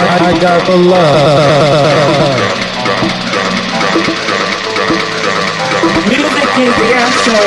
I, got the love. Music is the answer.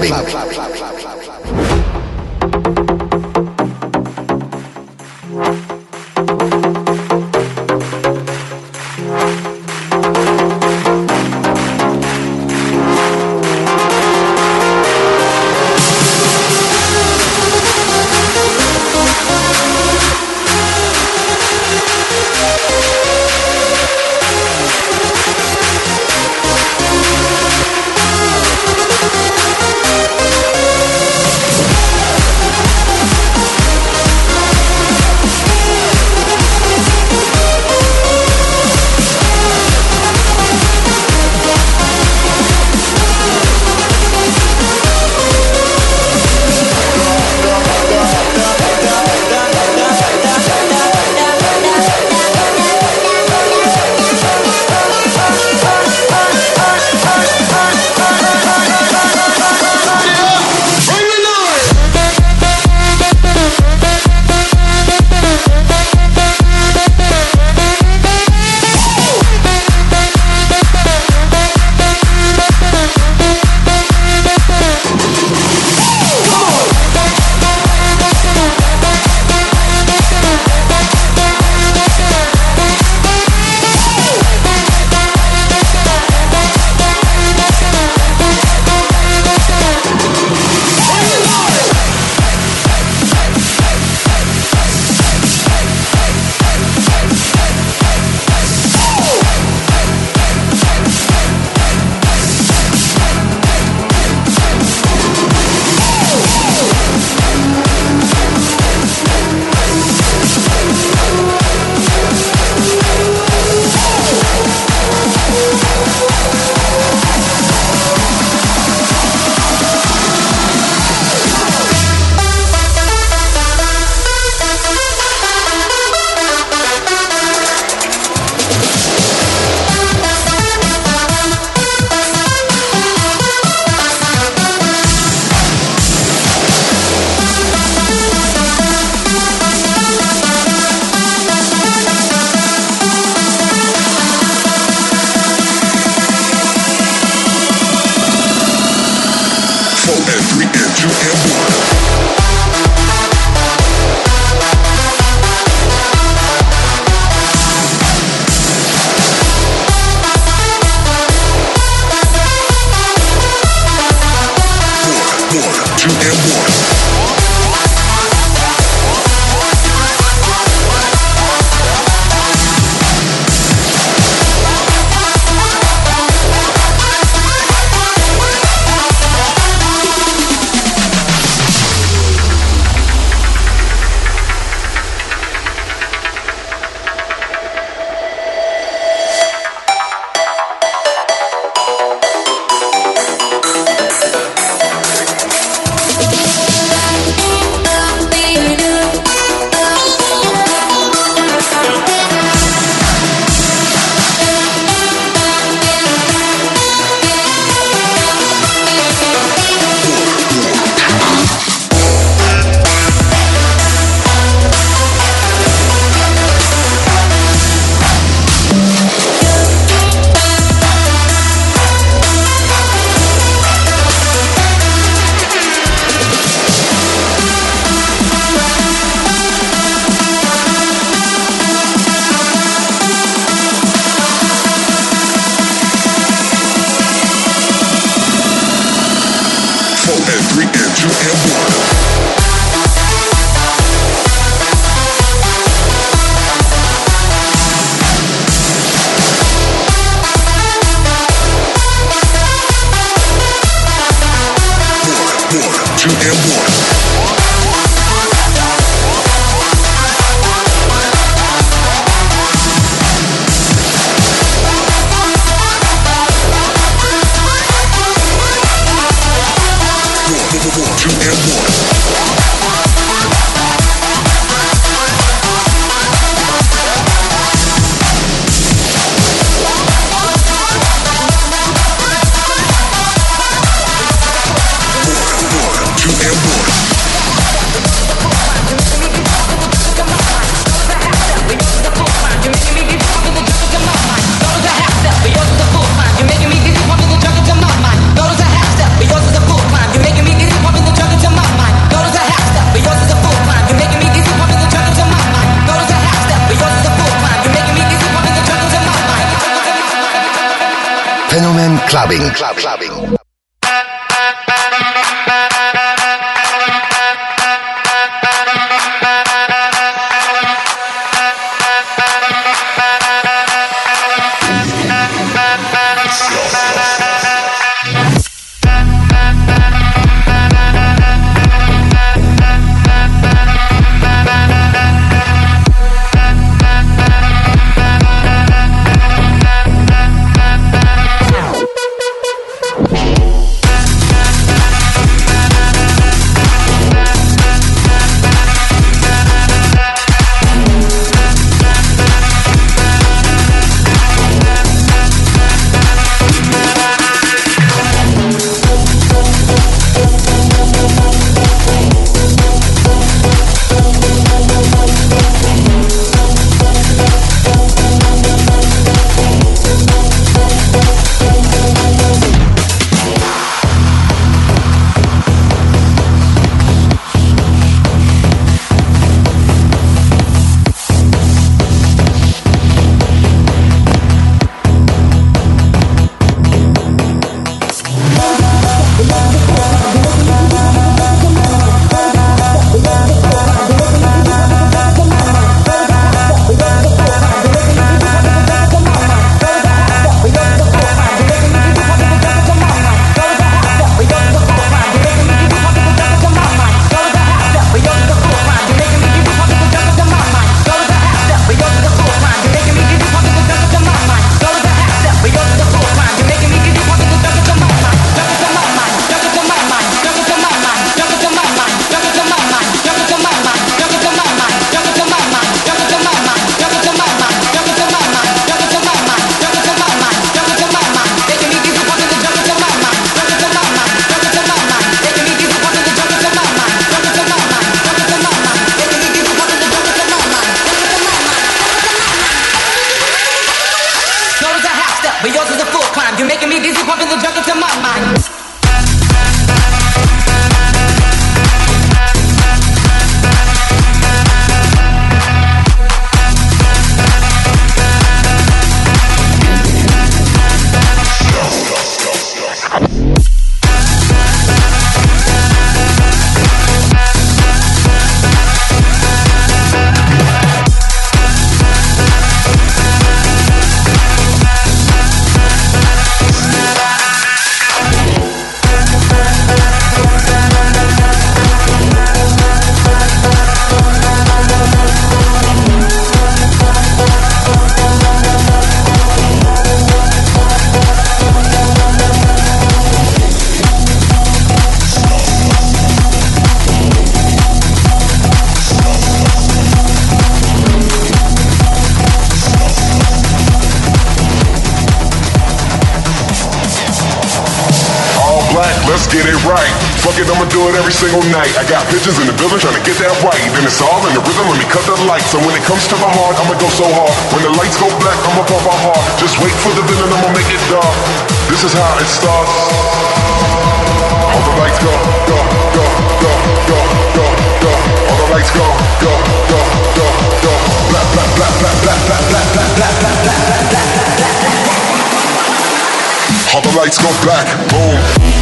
Fenomen clubbing. Club, clubbing. Bitches in the building trying to get that right. Then it's all in the rhythm, let me cut the lights. And when it comes to my heart, I'ma go so hard. When the lights go black, I'ma pump my heart. Just wait for the villain, I'ma make it dark. This is how it starts. All the lights go, go, go, go, go, go, go. All the lights go, go, go, go, go. Black, black, black, black, black, black, black, black, black, black, black, black, black. All the lights go black, boom.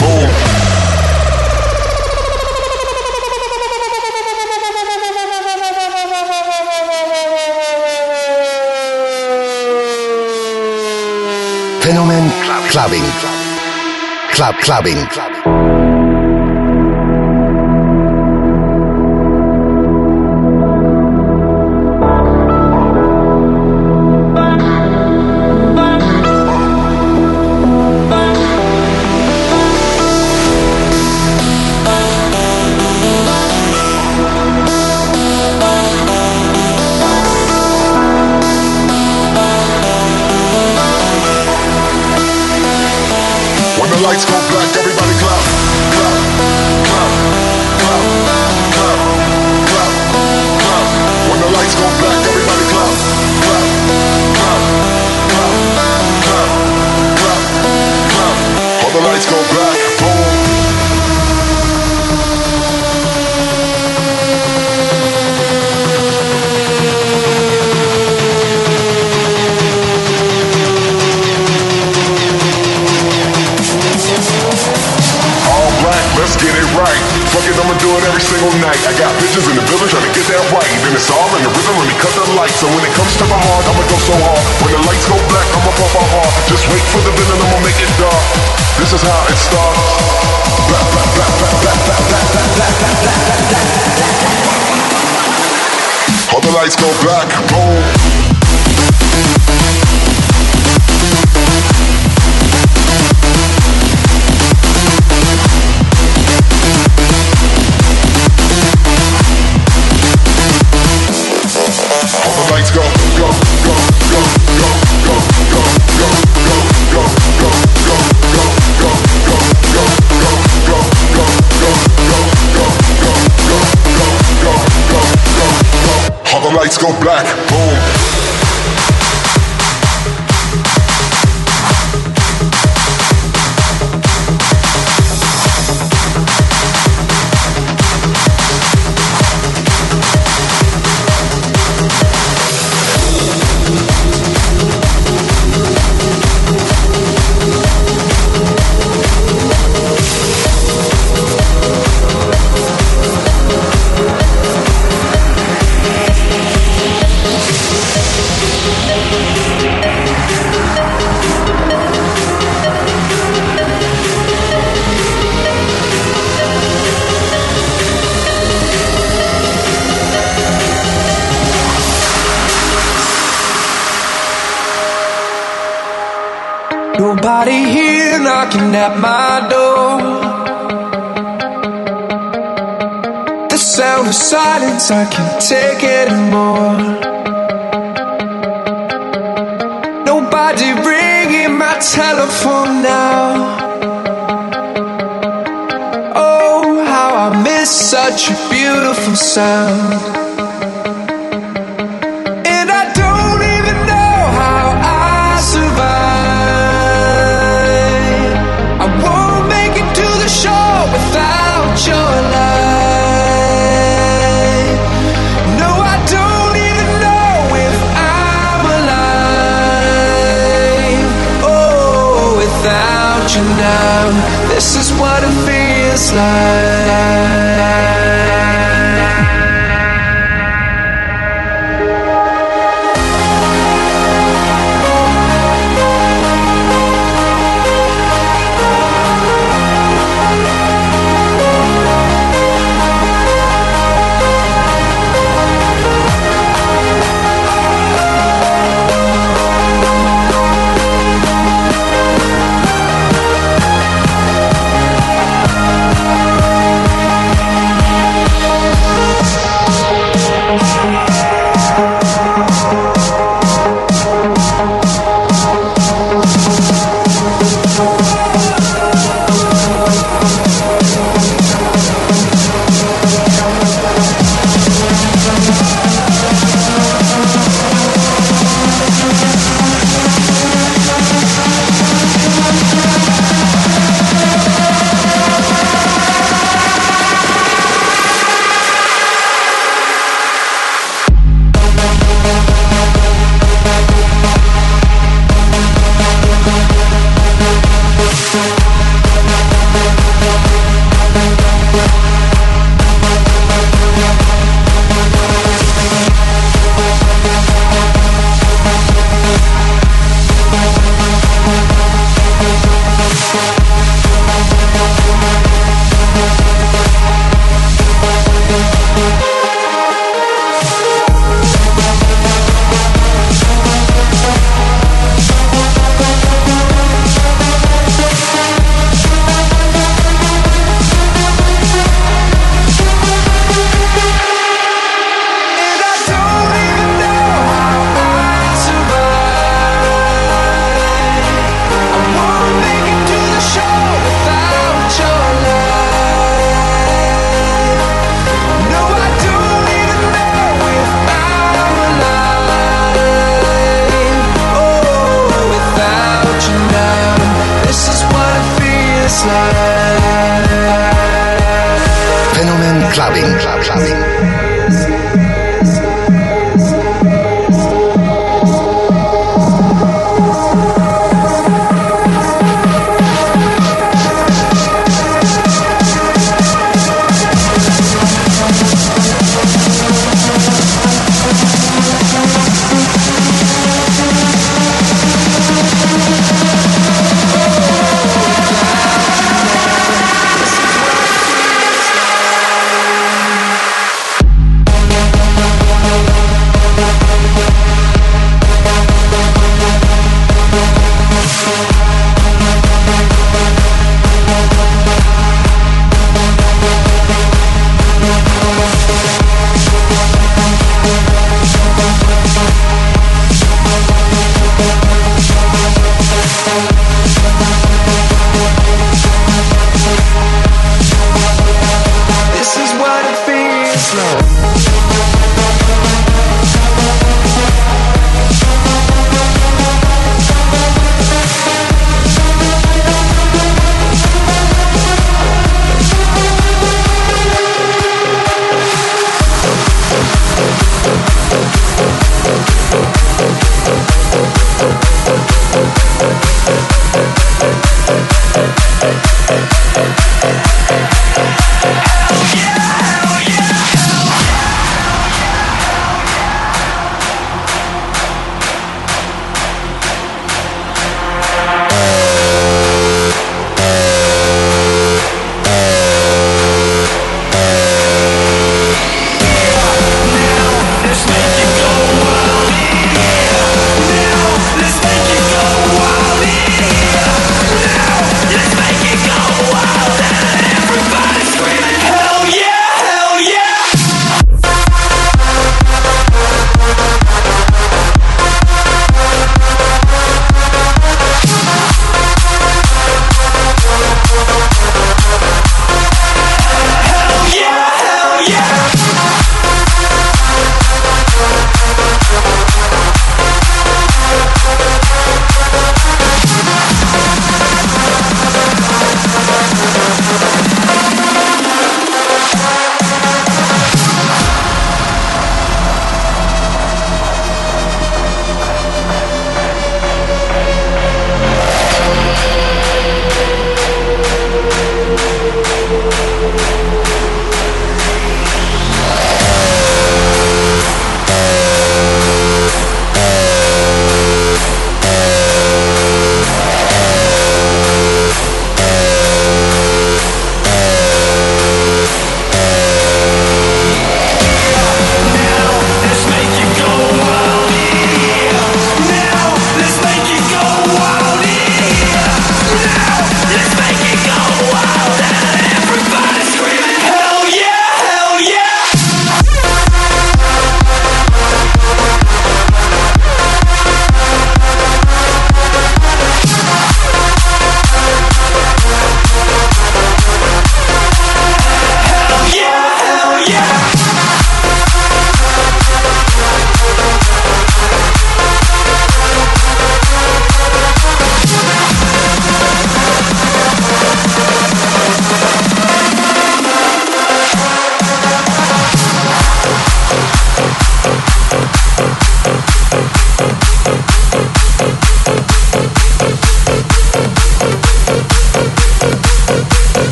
Club Clubbing. Clubbing. night. I got bitches in the building trying to get that right. And it's all in the rhythm, let me cut the lights. So when it comes to my heart, I'ma go so hard. When the lights go black, I'ma pop my heart. Just wait for the villain, I'ma make it dark. This is how it starts. All the lights go black, boom. Lights go black, can't take it anymore. Nobody ringing my telephone now. Oh, how I miss such a beautiful sound. This is what it feels like.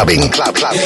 Clubbing. Club.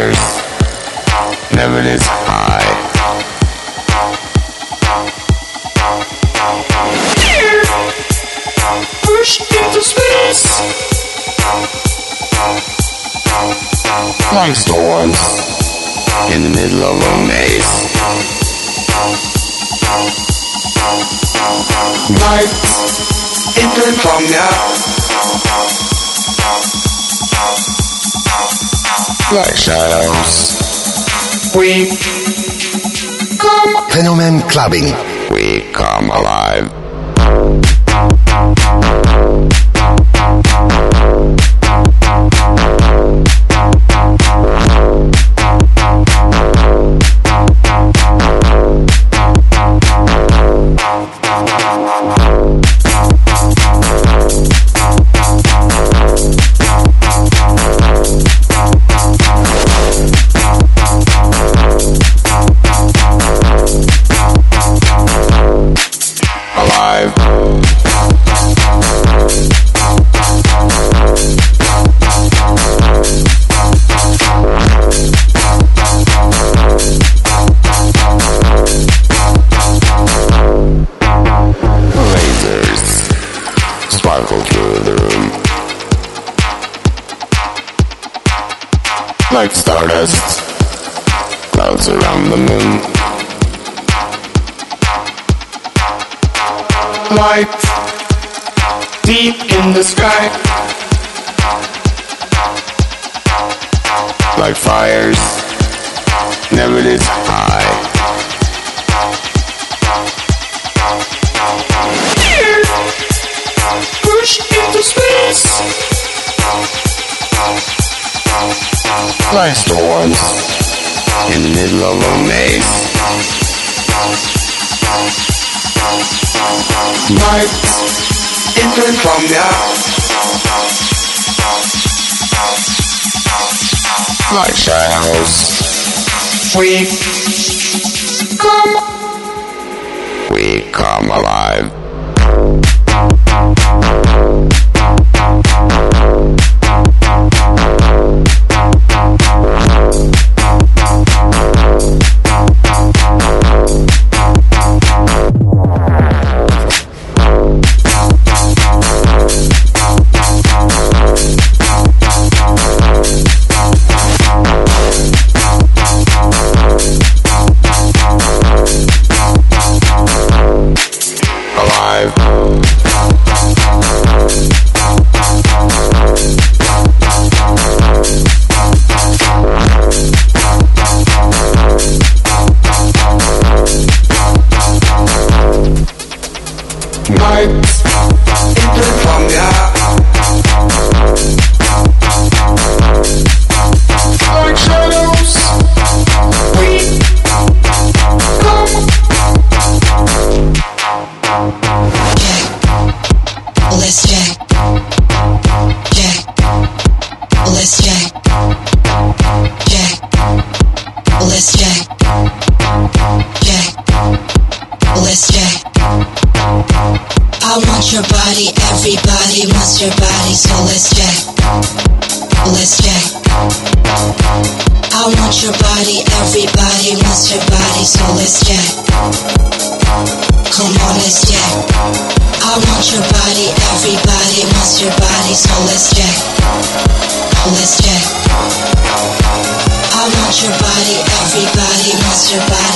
Like never this high. Pushed into space. Like storms in the middle of a maze. Lights insomnia Like shadows We come Fenomen Clubbing. We come alive stardust, clouds around the moon. Light deep in the sky, like fires, never this high. Like storms in the middle of a maze. Night. Entering from the Like shadows, We.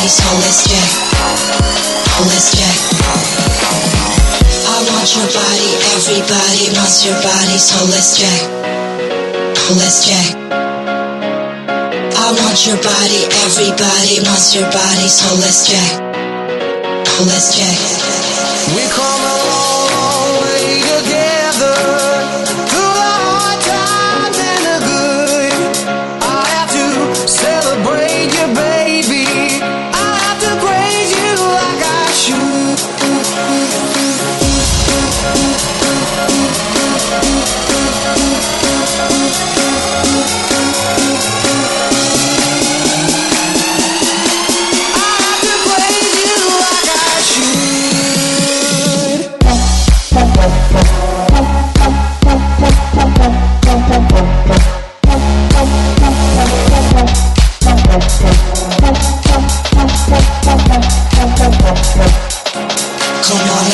Please hold this check. Hold this check. I want your body. Everybody wants your body. So let's check. Hold this check. I want your body. Everybody wants your body. So let's check. Hold this check. We call.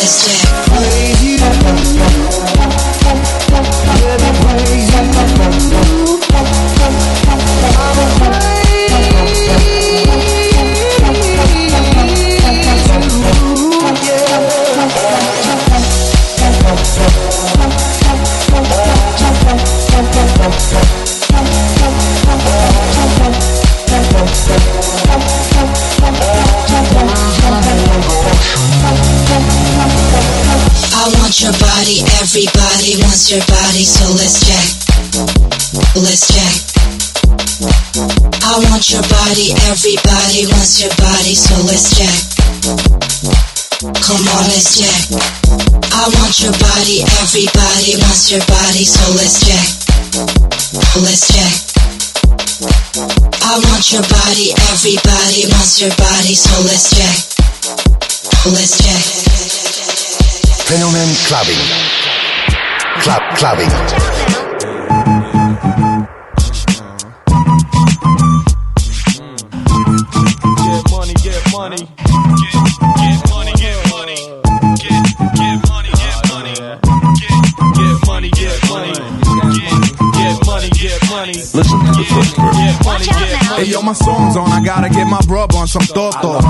Miss Jack. your body, so let's check. Let's check. I want your body, everybody wants your body, so let's jack. Come on, let's jack. I want your body, everybody wants your body, so let's jack. Let's jack. I want your body, everybody wants your body, so let's jack. Let's jack. Fenomen clubbing. Club clubbing. Get money, get money. Get, get money, get money. Get, get money, get money. Get, get money, get money. Get, get money, get money. Listen to the first verse. Hey, yo, my song's on. I gotta get my brub on some thought thought.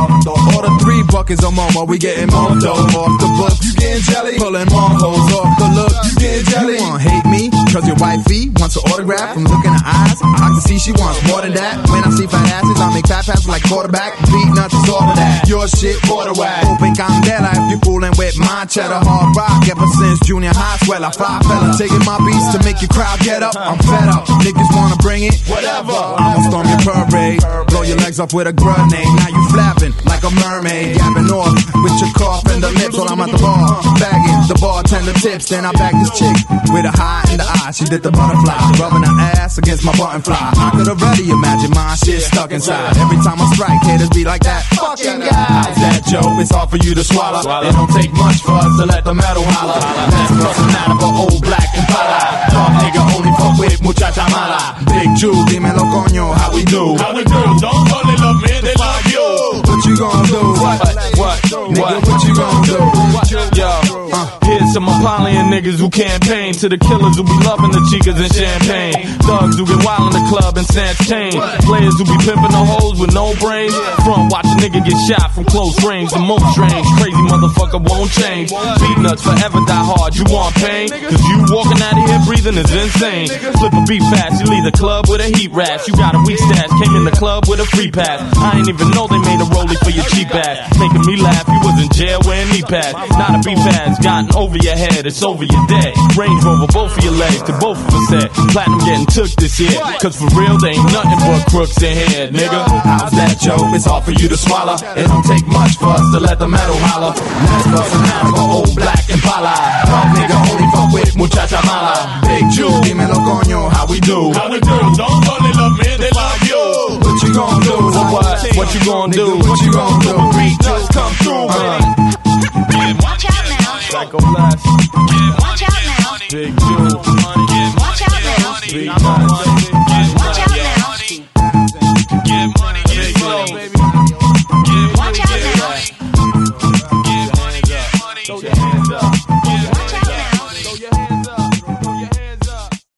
Buckets of momo, we getting more dough off the book. You getting jelly? Pulling more hoes off the look. You getting jelly? You wanna hate me? Cause your wifey wants an autograph from looking her eyes. I can see she wants more than that. When I see fat asses, I make fat passes like quarterback. Beat nuts all of that. Your shit, quarter whack. Open candela if you fooling with my cheddar hard rock. Ever since junior high, swell I fly fella. Taking my beats to make your crowd get up. I'm fed up. Niggas wanna bring it? Whatever. I'ma storm your parade. Blow your legs off with a grenade. Now you flapping like a mermaid. Gapping off with your cough and the lips while I'm at the bar. Bagging the bartender tips. Then I bag this chick with a high in the eye. She did the butterfly. Rubbing her ass against my button fly. I could already imagine my shit stuck inside. Every time I strike, haters be like that. Fucking guy. How's that, Joe? It's hard for you to swallow. It don't take much for us to let the metal holler. Let's bust a nine for old black and pala. Talk nigga only fuck with muchacha mala. Big Jew, dímelo coño, how we do? How we do? Don't only love me, they love you. What you gonna do? What? What? Nigga, What? what you gonna do? Yo, uh, some Apollyon niggas who campaign to the killers who be loving the chicas and champagne. Thugs who get wild in the club and snatch chain. Players who be pimping the hoes with no brains. Front watch a nigga get shot from close range. The most strange, crazy motherfucker won't change. Beatnuts forever die hard. You want pain? Cause you walking out of here breathing is insane. Flip a beat fast, you leave the club with a heat rash. You got a weak stash, came in the club with a free pass. I ain't even know they made a rollie for your cheap ass. Making me laugh, you was in jail wearing knee pads. Not a beat pass, gotten over your head, it's over your dead. Range Rover, both of your legs, to both of us head. Platinum getting took this year. Cause for real, they ain't nothing but crooks in here, nigga. How's that, Joe? It's hard for you to swallow. It don't take much for us to let the metal holler. Let's bust a nine for old black and pala. Talk nigga only fuck with muchacha mala. Big Jew, dímelo coño, how we do? How we do? Don't only love me, they love you. What you gonna do? What? What you gonna do? Nigga, what you gonna do? Beatnuts come through, man. Watch out now. Psycho Blast, Watch out now. Big Jew, Watch out now. Beatnuts.